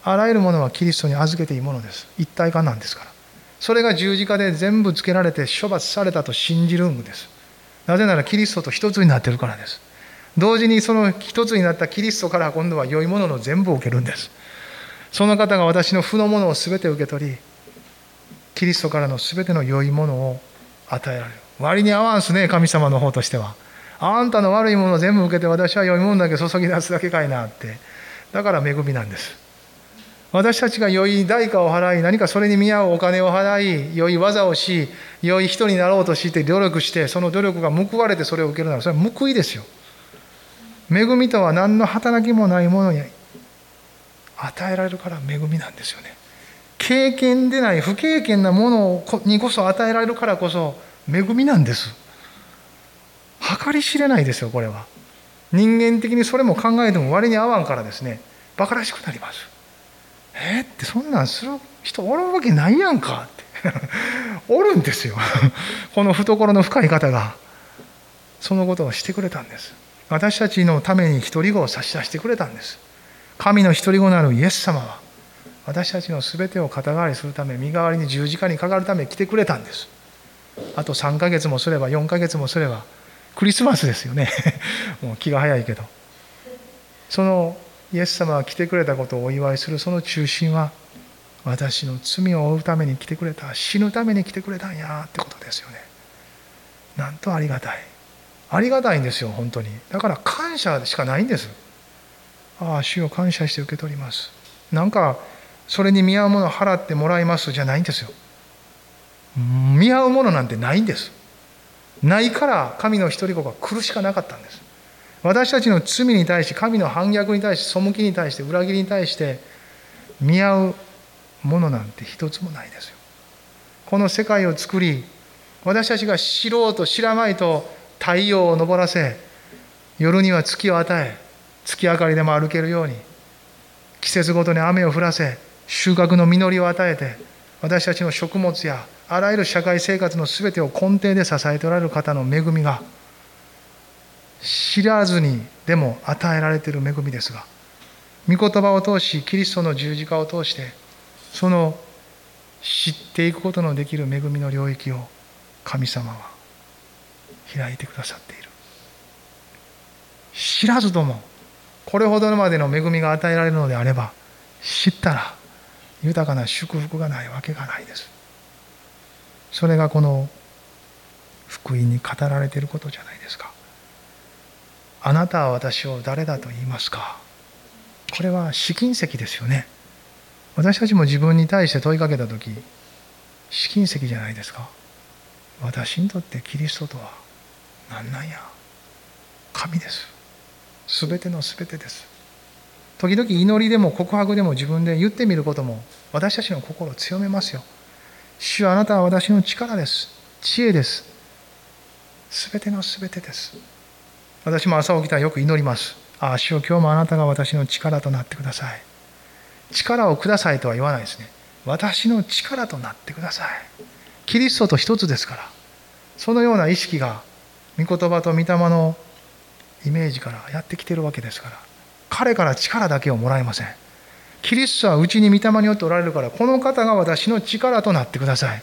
あらゆるものはキリストに預けていいものです。一体化なんですから。それが十字架で全部つけられて処罰されたと信じるんです。なぜならキリストと一つになっているからです。同時にその一つになったキリストから今度は良いものの全部を受けるんです。その方が私の負のものを全て受け取りキリストからの全ての良いものを与えられる。割に合わんすね神様の方としては。あんたの悪いもの全部受けて私は良いものだけ注ぎ出すだけかいなって。だから恵みなんです。私たちが良い代価を払い何かそれに見合うお金を払い良い技をし良い人になろうとして努力してその努力が報われてそれを受けるならそれは報いですよ。恵みとは何の働きもないものに与えられるから恵みなんですよね。経験でない不経験なものにこそ与えられるからこそ恵みなんです。計り知れないですよこれは。人間的にそれも考えても割に合わんからですね。馬鹿らしくなります。えー、ってそんなんする人おるわけないやんか。って。おるんですよ。この懐の深い方が。そのことをしてくれたんです。私たちのために独り子を差し出してくれたんです。神の独り子なるイエス様は私たちの全てを肩代わりするため身代わりに十字架にかかるため来てくれたんです。あと3ヶ月もすれば4ヶ月もすればクリスマスですよね。もう気が早いけど。そのイエス様が来てくれたことをお祝いするその中心は私の罪を負うために来てくれた死ぬために来てくれたんやってことですよね。なんとありがたい。ありがたいんですよ本当に。だから感謝しかないんです。ああ主を感謝して受け取ります。なんかそれに見合うものを払ってもらいますじゃないんですよ。見合うものなんてないんです。ないから神の一人子が来るしかなかったんです。私たちの罪に対して神の反逆に対して背きに対して裏切りに対して見合うものなんて一つもないですよ。この世界を作り私たちが知ろうと知らまいと太陽を昇らせ夜には月を与え月明かりでも歩けるように季節ごとに雨を降らせ収穫の実りを与えて私たちの食物やあらゆる社会生活の全てを根底で支えておられる方の恵みが知らずにでも与えられている恵みですが御言葉を通しキリストの十字架を通してその知っていくことのできる恵みの領域を神様は開いてくださっている。知らずともこれほどまでの恵みが与えられるのであれば知ったら豊かな祝福がないわけがないです。それがこの福音に語られていることじゃないですか。あなたは私を誰だと言いますか？これは試金石ですよね。私たちも自分に対して問いかけた時試金石じゃないですか。私にとってキリストとは何なんや？神です。全ての全てです。時々祈りでも告白でも自分で言ってみることも私たちの心を強めますよ。主はあなたは私の力です。知恵です。全ての全てです。私も朝起きたらよく祈ります。ああ主よ今日もあなたが私の力となってください。力をくださいとは言わないですね。私の力となってください。キリストと一つですから。そのような意識が御言葉と御霊のイメージからやってきてるわけですから。彼から力だけをもらえません。キリストはうちに御霊によっておられるからこの方が私の力となってください。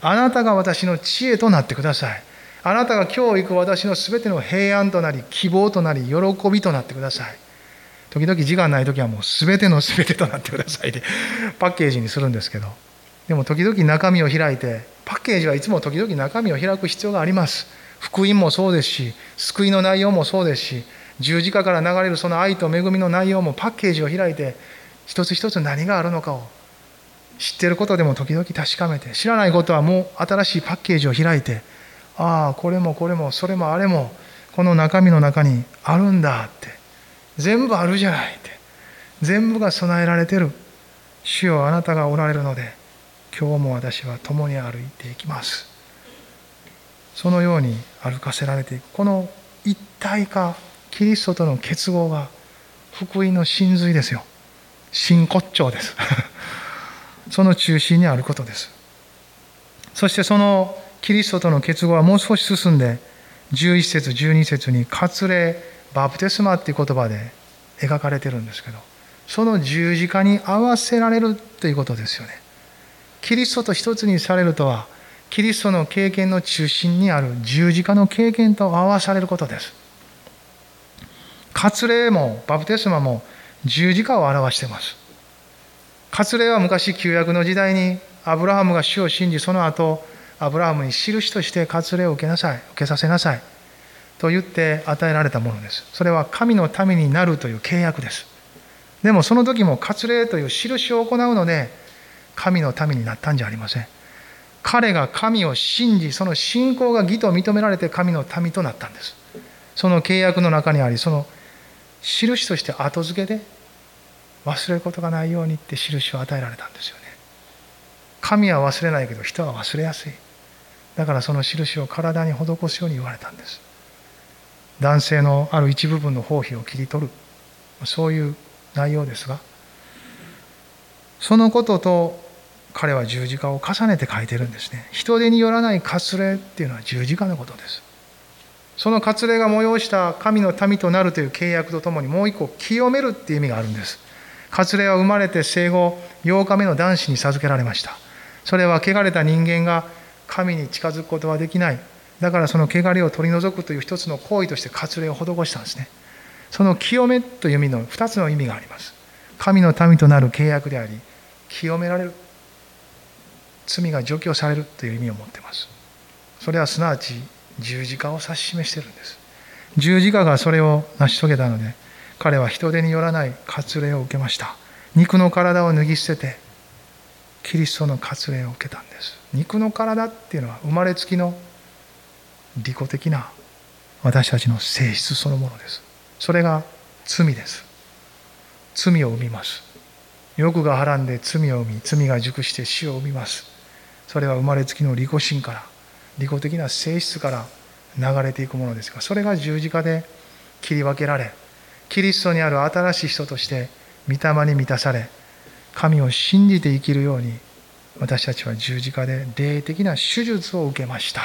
あなたが私の知恵となってください。あなたが今日行く私の全ての平安となり希望となり喜びとなってください。時々時間ない時はもう全ての 全てとなってくださいでパッケージにするんですけど。でも時々中身を開いてパッケージはいつも時々中身を開く必要があります。福音もそうですし救いの内容もそうですし十字架から流れるその愛と恵みの内容もパッケージを開いて一つ一つ何があるのかを知ってることでも時々確かめて知らないことはもう新しいパッケージを開いてああこれもこれもそれもあれもこの中身の中にあるんだって全部あるじゃないって全部が備えられてる主よあなたがおられるので今日も私は共に歩いていきます。そのように歩かせられていく。この一体化キリストとの結合が福音の真髄ですよ。真骨頂です。その中心にあることです。そしてそのキリストとの結合はもう少し進んで11節12節に割礼バプテスマっていう言葉で描かれてるんですけどその十字架に合わせられるということですよね。キリストと一つにされるとはキリストの経験の中心にある十字架の経験と合わされることです。割礼もバプテスマも十字架を表しています。割礼は昔旧約の時代にアブラハムが主を信じその後アブラハムに印として割礼を受けなさい受けさせなさいと言って与えられたものです。それは神のためになるという契約です。でもその時も割礼という印を行うので神のためになったんじゃありません。彼が神を信じその信仰が義と認められて神の民となったんです。その契約の中にありその印として後付けで忘れることがないようにって印を与えられたんですよね。神は忘れないけど人は忘れやすい。だからその印を体に施すように言われたんです。男性のある一部分の包皮を切り取る。そういう内容ですがそのことと彼は十字架を重ねて書いてるんですね。人手によらない割礼っていうのは十字架のことです。その割礼が催した神の民となるという契約とともにもう一個清めるっていう意味があるんです。割礼は生まれて生後8日目の男子に授けられました。それは汚れた人間が神に近づくことはできない。だからその汚れを取り除くという一つの行為として割礼を施したんですね。その清めという意味の2つの意味があります。神の民となる契約であり清められる。罪が除去されるという意味を持っています。それはすなわち十字架を指し示しているんです。十字架がそれを成し遂げたので彼は人手によらない割礼を受けました。肉の体を脱ぎ捨ててキリストの割礼を受けたんです。肉の体っていうのは生まれつきの利己的な私たちの性質そのものです。それが罪です。罪を生みます。欲がはらんで罪を生み罪が熟して死を生みます。それは生まれつきの利己心から利己的な性質から流れていくものですがそれが十字架で切り分けられキリストにある新しい人として御霊に満たされ神を信じて生きるように私たちは十字架で霊的な手術を受けました。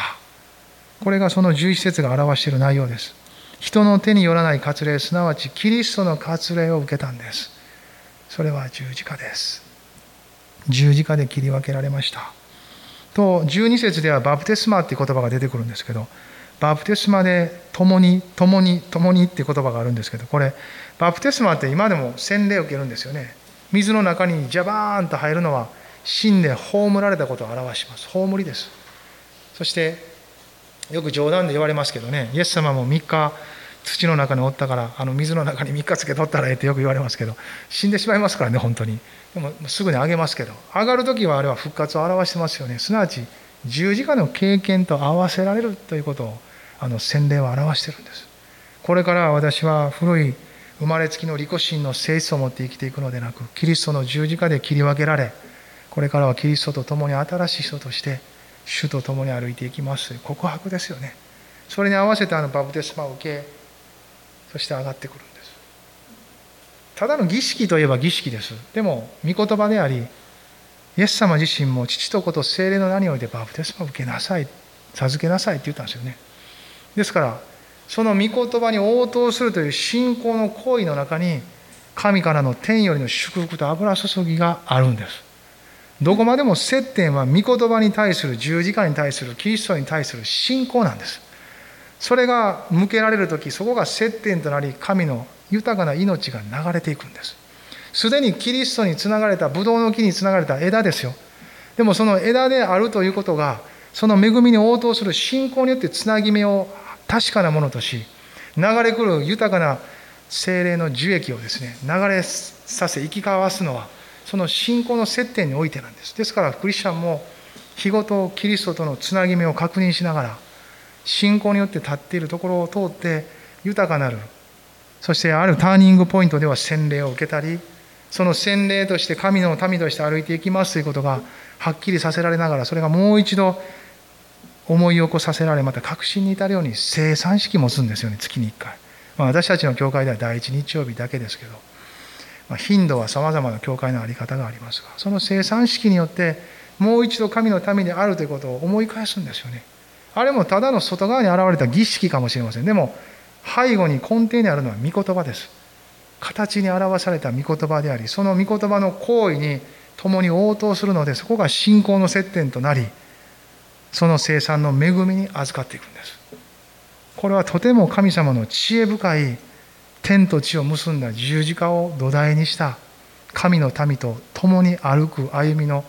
これがその11節が表している内容です。人の手によらない割礼すなわちキリストの割礼を受けたんです。それは十字架です。十字架で切り分けられました。と12節ではバプテスマっていう言葉が出てくるんですけどバプテスマで共に共に共にっていう言葉があるんですけどこれバプテスマって今でも洗礼を受けるんですよね。水の中にジャバーンと入るのは死んで葬られたことを表します。葬りです。そしてよく冗談で言われますけどねイエス様も3日土の中におったからあの水の中に3日つけとったらええってよく言われますけど死んでしまいますからね本当に。でもすぐにあげますけど。上がる時はあれは復活を表してますよね。すなわち十字架の経験と合わせられるということをあの洗礼は表してるんです。これからは私は古い生まれつきの利己心の性質を持って生きていくのでなくキリストの十字架で切り分けられこれからはキリストと共に新しい人として主と共に歩いていきます。告白ですよね。それに合わせてあのバプテスマを受けそして上がってくるんです。ただの儀式といえば儀式です。でも御言葉でありイエス様自身も父と子と精霊の名においてバプテスマを受けなさい授けなさいって言ったんですよね。ですからその御言葉に応答するという信仰の行為の中に神からの天よりの祝福と油注ぎがあるんです。どこまでも接点は御言葉に対する十字架に対するキリストに対する信仰なんです。それが向けられる時そこが接点となり神の豊かな命が流れていくんです。すでにキリストにつながれたブドウの木につながれた枝ですよ。でもその枝であるということがその恵みに応答する信仰によってつなぎ目を確かなものとし流れ来る豊かな精霊の樹液をですね流れさせ生き交わすのはその信仰の接点においてなんです。ですからクリスチャンも日ごとキリストとのつなぎ目を確認しながら信仰によって立っているところを通って豊かなるそしてあるターニングポイントでは洗礼を受けたりその洗礼として神の民として歩いていきますということがはっきりさせられながらそれがもう一度思い起こさせられまた確信に至るように生産式持つんですよね月に1回、まあ、私たちの教会では第一日曜日だけですけど、まあ、頻度はさまざまな教会の在り方がありますがその生産式によってもう一度神の民であるということを思い返すんですよね。あれもただの外側に現れた儀式かもしれません。でも背後に根底にあるのは御言葉です。形に表された御言葉でありその御言葉の行為に共に応答するのでそこが信仰の接点となりその生産の恵みに預かっていくんです。これはとても神様の知恵深い天と地を結んだ十字架を土台にした神の民と共に歩く歩みの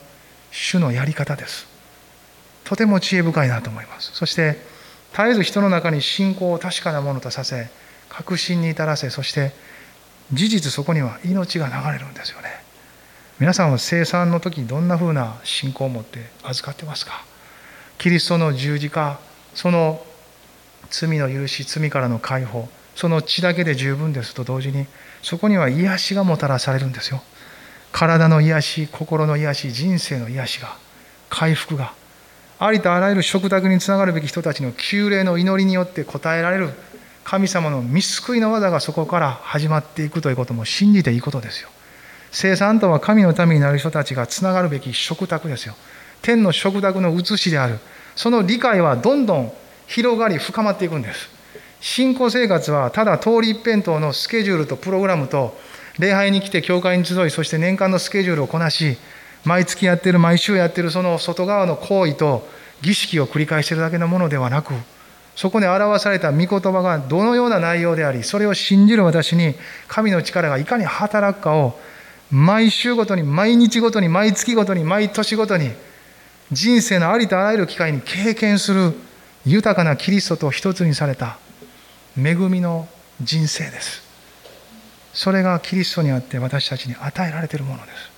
主のやり方です。とても知恵深いなと思います。そして絶えず人の中に信仰を確かなものとさせ確信に至らせそして事実そこには命が流れるんですよね。皆さんは生産の時にどんなふうな信仰を持って預かってますか？キリストの十字架その罪の許し罪からの解放その血だけで十分ですと同時にそこには癒しがもたらされるんですよ。体の癒し心の癒し人生の癒しが回復がありとあらゆる食卓につながるべき人たちの旧礼の祈りによって応えられる神様の見救いの技がそこから始まっていくということも信じていいことですよ。生産とは神のためになる人たちがつながるべき食卓ですよ。天の食卓の写しである。その理解はどんどん広がり深まっていくんです。信仰生活はただ通り一辺倒のスケジュールとプログラムと礼拝に来て教会に集いそして年間のスケジュールをこなし毎月やってる毎週やってるその外側の行為と儀式を繰り返しているだけのものではなくそこに表された御言葉がどのような内容でありそれを信じる私に神の力がいかに働くかを毎週ごとに毎日ごとに毎月ごとに毎年ごとに人生のありとあらゆる機会に経験する豊かなキリストと一つにされた。恵みの人生です。それがキリストにあって私たちに与えられているものです。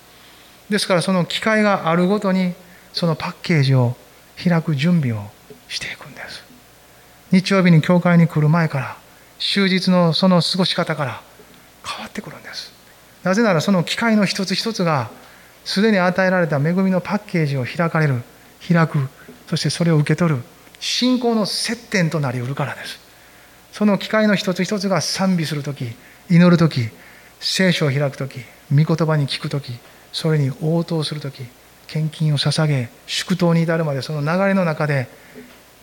ですからその機会があるごとにそのパッケージを開く準備をしていくんです。日曜日に教会に来る前から終日のその過ごし方から変わってくるんです。なぜならその機会の一つ一つがすでに与えられた恵みのパッケージを開かれる開くそしてそれを受け取る信仰の接点となりうるからです。その機会の一つ一つが賛美する時祈る時聖書を開く時御言葉に聞く時それに応答する時献金を捧げ祝祷に至るまでその流れの中で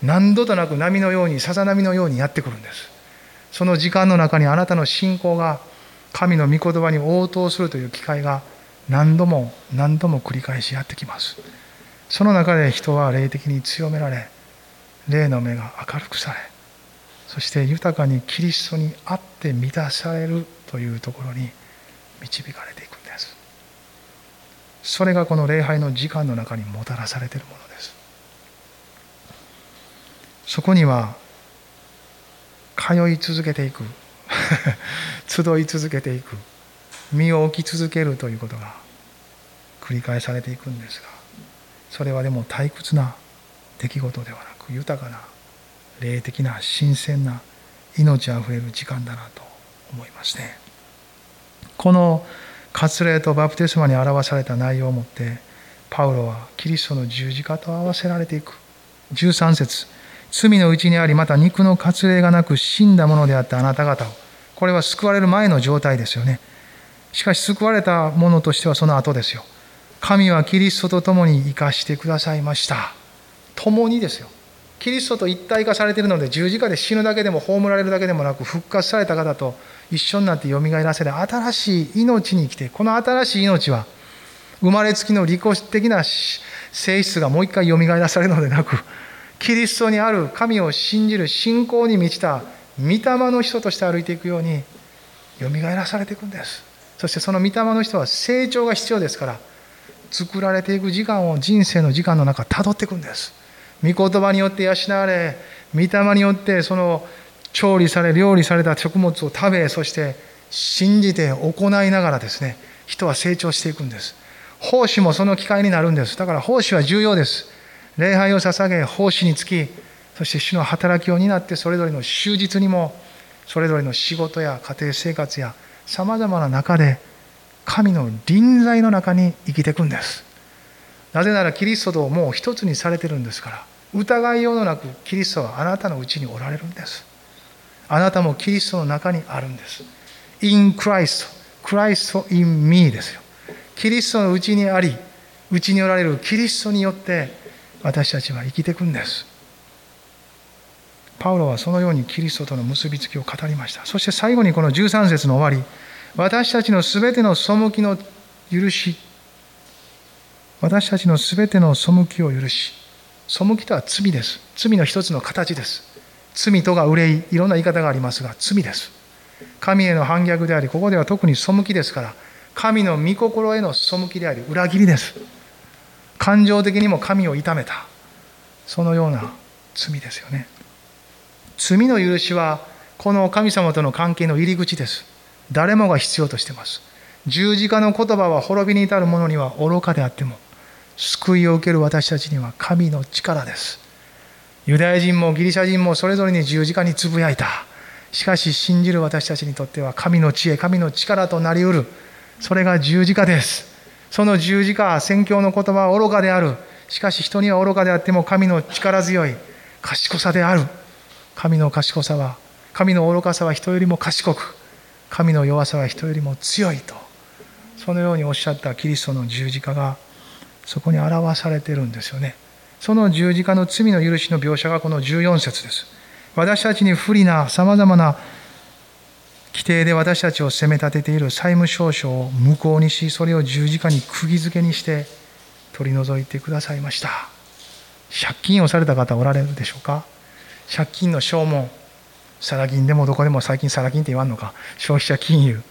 何度となく波のようにさざ波のようにやってくるんです。その時間の中にあなたの信仰が神の御言葉に応答するという機会が何度も何度も繰り返しやってきます。その中で人は霊的に強められ霊の目が明るくされそして豊かにキリストにあって満たされるというところに導かれていく。それがこの礼拝の時間の中にもたらされているものです。そこには通い続けていく 集い続けていく身を置き続けるということが繰り返されていくんですがそれはでも退屈な出来事ではなく豊かな霊的な新鮮な命あふれる時間だなと思いますねこの割礼とバプテスマに表された内容をもってパウロはキリストの十字架と合わせられていく。13節。罪のうちにありまた肉の割礼がなく死んだものであったあなた方を。これは救われる前の状態ですよね。しかし救われたものとしてはその後ですよ。神はキリストと共に生かしてくださいました。共にですよ。キリストと一体化されているので十字架で死ぬだけでも葬られるだけでもなく復活された方と一緒になってよみがえらせる新しい命に生きてこの新しい命は生まれつきの利己的な性質がもう一回よみがえらされるのでなくキリストにある神を信じる信仰に満ちた御霊の人として歩いていくようによみがえらされていくんです。そしてその御霊の人は成長が必要ですから作られていく時間を人生の時間の中たどっていくんです。御言葉によって養われ御霊によってその調理され料理された食物を食べそして信じて行いながらですね人は成長していくんです。奉仕もその機会になるんです。だから奉仕は重要です。礼拝を捧げ奉仕につきそして主の働きを担ってそれぞれの終日にもそれぞれの仕事や家庭生活やさまざまな中で神の臨在の中に生きていくんです。なぜならキリストともう一つにされてるんですから。疑いようのなくキリストはあなたのうちにおられるんです。あなたもキリストの中にあるんです。In Christ Christ in me ですよ。キリストのうちにありうちにおられるキリストによって私たちは生きていくんです。パウロはそのようにキリストとの結びつきを語りました。そして最後にこの13節の終わり。私たちのすべての背きの許し。私たちのすべての背きを許し。背きとは罪です。罪の一つの形です。罪とが憂いいろんな言い方がありますが罪です。神への反逆でありここでは特に背きですから神の御心への背きであり裏切りです。感情的にも神を痛めた。そのような罪ですよね。罪の許しはこの神様との関係の入り口です。誰もが必要としています。十字架の言葉は滅びに至る者には愚かであっても救いを受ける私たちには神の力です。ユダヤ人もギリシャ人もそれぞれに十字架につぶやいた。しかし信じる私たちにとっては神の知恵神の力となりうる。それが十字架です。その十字架宣教の言葉は愚かである。しかし人には愚かであっても神の力強い賢さである。神の賢さは神の愚かさは人よりも賢く神の弱さは人よりも強いと。そのようにおっしゃったキリストの十字架がそこに表されてるんですよね。その十字架の罪の許しの描写がこの14節です。私たちに不利なさまざまな規定で私たちを責め立てている債務証書を無効にしそれを十字架に釘付けにして取り除いてくださいました。借金をされた方おられるでしょうか？借金の証文サラ金でもどこでも最近サラ金って言わんのか？消費者金融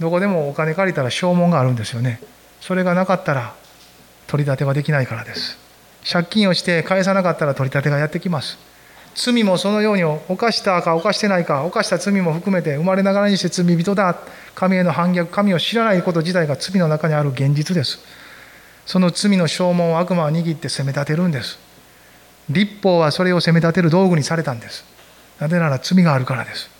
どこでもお金借りたら証文があるんですよね。それがなかったら取り立てはできないからです。借金をして返さなかったら取り立てがやってきます。罪もそのように犯したか犯してないか犯した罪も含めて生まれながらにして罪人だ。神への反逆神を知らないこと自体が罪の中にある現実です。その罪の証文を悪魔は握って責め立てるんです。立法はそれを責め立てる道具にされたんです。なぜなら罪があるからです。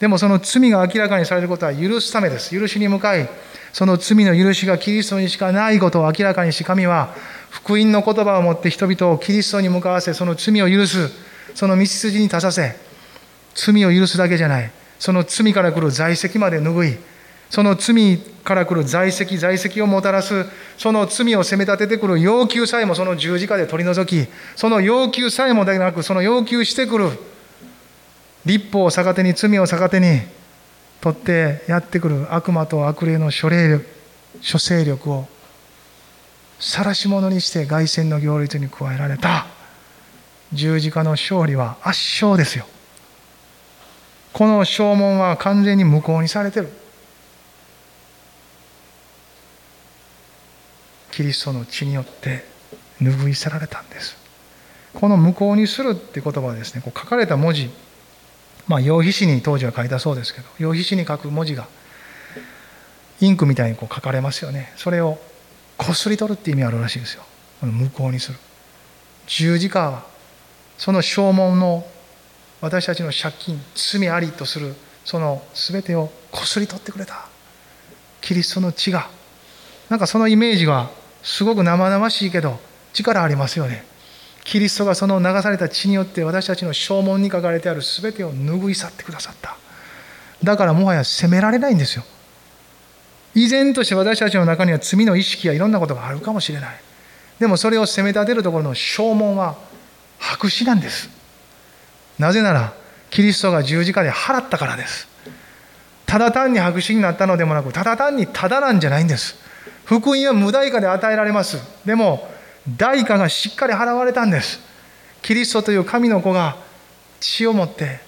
でもその罪が明らかにされることは許すためです。許しに向かい、その罪の許しがキリストにしかないことを明らかにし、神は福音の言葉を持って人々をキリストに向かわせ、その罪を許す、その道筋に立たせ、罪を許すだけじゃない、その罪から来る在籍まで拭い、その罪から来る在籍、在籍をもたらす、その罪を責め立ててくる要求さえもその十字架で取り除き、その要求さえもでなく、その要求してくる立法を逆手に罪を逆手に取ってやってくる悪魔と悪霊の諸霊力諸勢力を晒し者にして凱旋の行列に加えられた。十字架の勝利は圧勝ですよ。この証文は完全に無効にされてる。キリストの血によって拭い去られたんです。この無効にするって言葉はですねこう書かれた文字まあ、用紙紙に当時は書いたそうですけど用紙紙に書く文字がインクみたいにこう書かれますよね。それをこすり取るって意味あるらしいですよ。無効にする。十字架はその証文の私たちの借金罪ありとするその全てをこすり取ってくれた。キリストの血が。なんかそのイメージがすごく生々しいけど力ありますよね。キリストがその流された血によって私たちの証文に書かれてある全てを拭い去ってくださった。だからもはや責められないんですよ。依然として私たちの中には罪の意識やいろんなことがあるかもしれない。でもそれを責め立てるところの証文は白紙なんです。なぜならキリストが十字架で払ったからです。ただ単に白紙になったのでもなくただ単にただなんじゃないんです。福音は無代価で与えられます。でも代価がしっかり払われたんです。キリストという神の子が血を持って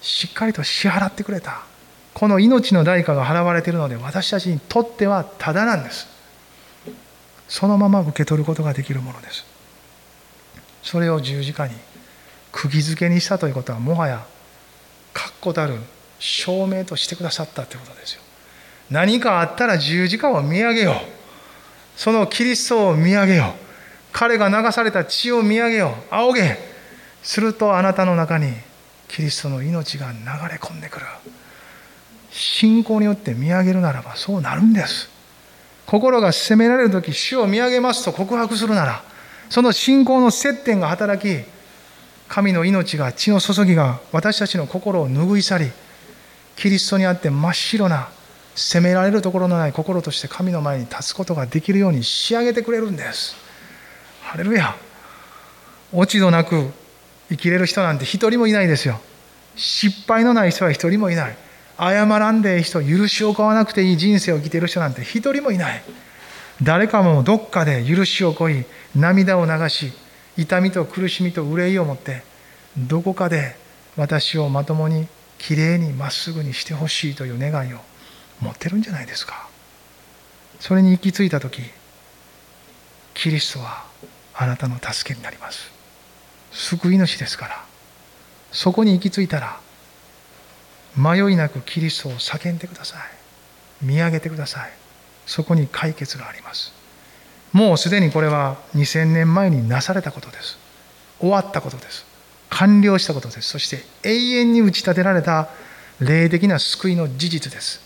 しっかりと支払ってくれた。この命の代価が払われているので私たちにとってはただなんです。そのまま受け取ることができるものです。それを十字架に釘付けにしたということはもはや確固たる証明としてくださったということですよ。何かあったら十字架を見上げよう。そのキリストを見上げよう。彼が流された血を見上げよう。仰げ。するとあなたの中にキリストの命が流れ込んでくる。信仰によって見上げるならばそうなるんです。心が責められる時主を見上げますと告白するならその信仰の接点が働き神の命が血の注ぎが私たちの心を拭い去りキリストにあって真っ白な責められるところのない心として神の前に立つことができるように仕上げてくれるんです。ハレルヤ。落ち度なく生きれる人なんて一人もいないですよ。失敗のない人は一人もいない。謝らんでいい人許しを買わなくていい人生を生きている人なんて一人もいない。誰かもどっかで許しをこい涙を流し痛みと苦しみと憂いを持ってどこかで私をまともにきれいにまっすぐにしてほしいという願いを持ってるんじゃないですか。それに行き着いた時キリストはあなたの助けになります。救い主ですから。そこに行き着いたら迷いなくキリストを叫んでください。見上げてください。そこに解決があります。もうすでにこれは2000年前になされたことです。終わったことです。完了したことです。そして永遠に打ち立てられた霊的な救いの事実です。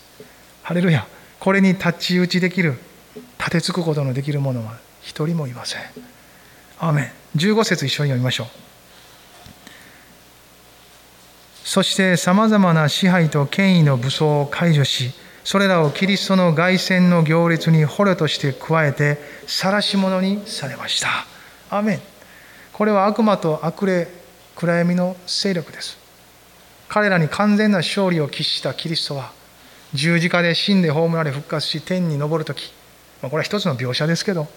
ハレルヤ。これに太刀打ちできる立てつくことのできる者は一人もいません。アーメン15節一緒に読みましょう。そしてさまざまな支配と権威の武装を解除しそれらをキリストの凱旋の行列に捕虜として加えて晒し者にされました。アーメンこれは悪魔と悪霊暗闇の勢力です。彼らに完全な勝利を喫したキリストは十字架で死んで葬られ復活し天に昇る時。これは一つの描写ですけど。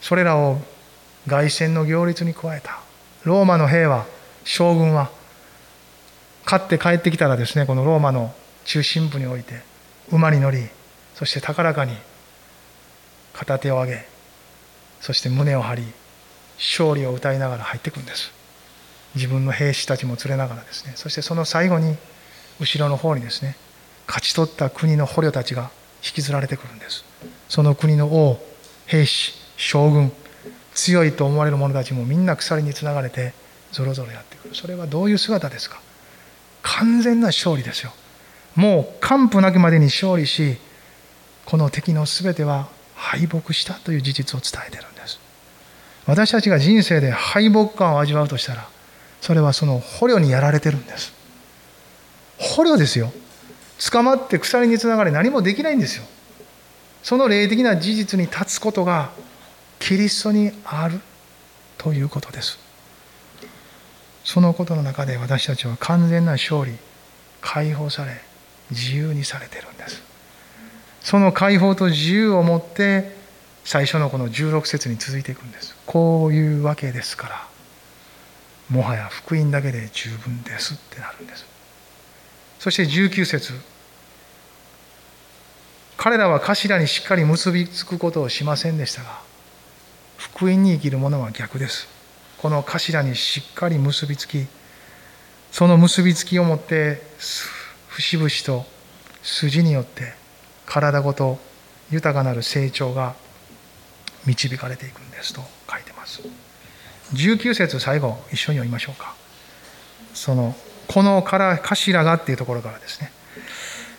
それらを凱旋の行列に加えた。ローマの兵は将軍は勝って帰ってきたらですねこのローマの中心部において馬に乗りそして高らかに片手を上げそして胸を張り勝利を歌いながら入ってくるんです。自分の兵士たちも連れながらですねそしてその最後に後ろの方にですね勝ち取った国の捕虜たちが引きずられてくるんです。その国の王兵士将軍強いと思われる者たちもみんな鎖につながれてぞろぞろやってくる。それはどういう姿ですか？完全な勝利ですよ。もう完膚なきまでに勝利しこの敵の全ては敗北したという事実を伝えてるんです。私たちが人生で敗北感を味わうとしたらそれはその捕虜にやられてるんです。捕虜ですよ。捕まって鎖につながれ何もできないんですよ。その霊的な事実に立つことがキリストにあるということです。そのことの中で私たちは完全な勝利解放され自由にされてるんです。その解放と自由をもって最初のこの16節に続いていくんです。こういうわけですからもはや福音だけで十分ですってなるんです。そして19節彼らは頭にしっかり結びつくことをしませんでしたが福音に生きる者は逆です。この頭にしっかり結びつきその結びつきをもって節々と筋によって体ごと豊かなる成長が導かれていくんですと書いてます。19節最後一緒に読みましょうか。そのこのから頭がっていうところからですね。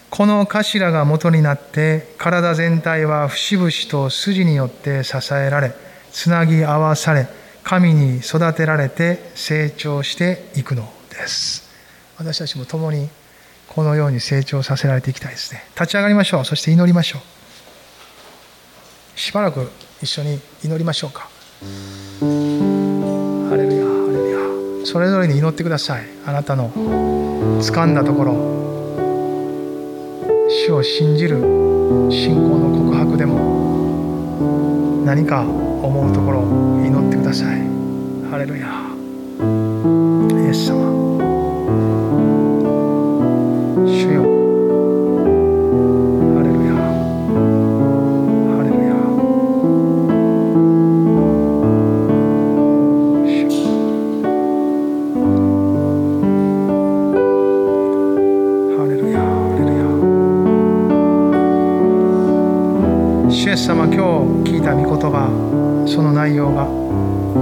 この頭が元になって体全体は節々と筋によって支えられつなぎ合わされ神に育てられて成長していくのです。私たちも共にこのように成長させられていきたいですね。立ち上がりましょう。そして祈りましょう。しばらく一緒に祈りましょうか。ハレルヤハレルヤ。それぞれに祈ってください。あなたの掴んだところ。主を信じる信仰の告白でも。何か思うところ祈ってください。ハレルヤ。言葉その内容が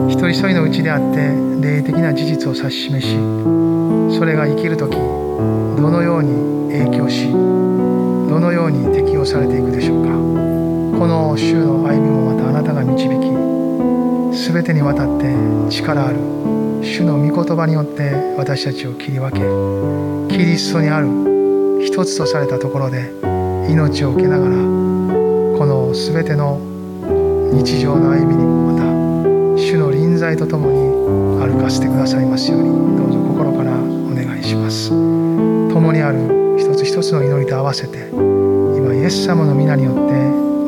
一人一人のうちであって霊的な事実を指し示しそれが生きる時どのように影響しどのように適用されていくでしょうか。この週の歩みもまたあなたが導き全てにわたって力ある。主の御言葉によって私たちを切り分けキリストにある一つとされたところで命を受けながらこの全ての日常の歩みにもまた主の臨在とともに歩かせてくださいますように。どうぞ心からお願いします。共にある一つ一つの祈りと合わせて今イエス様の皆によって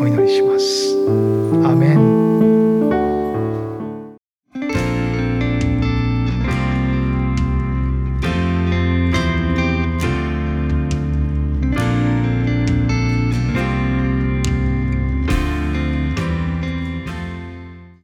お祈りします。アメン。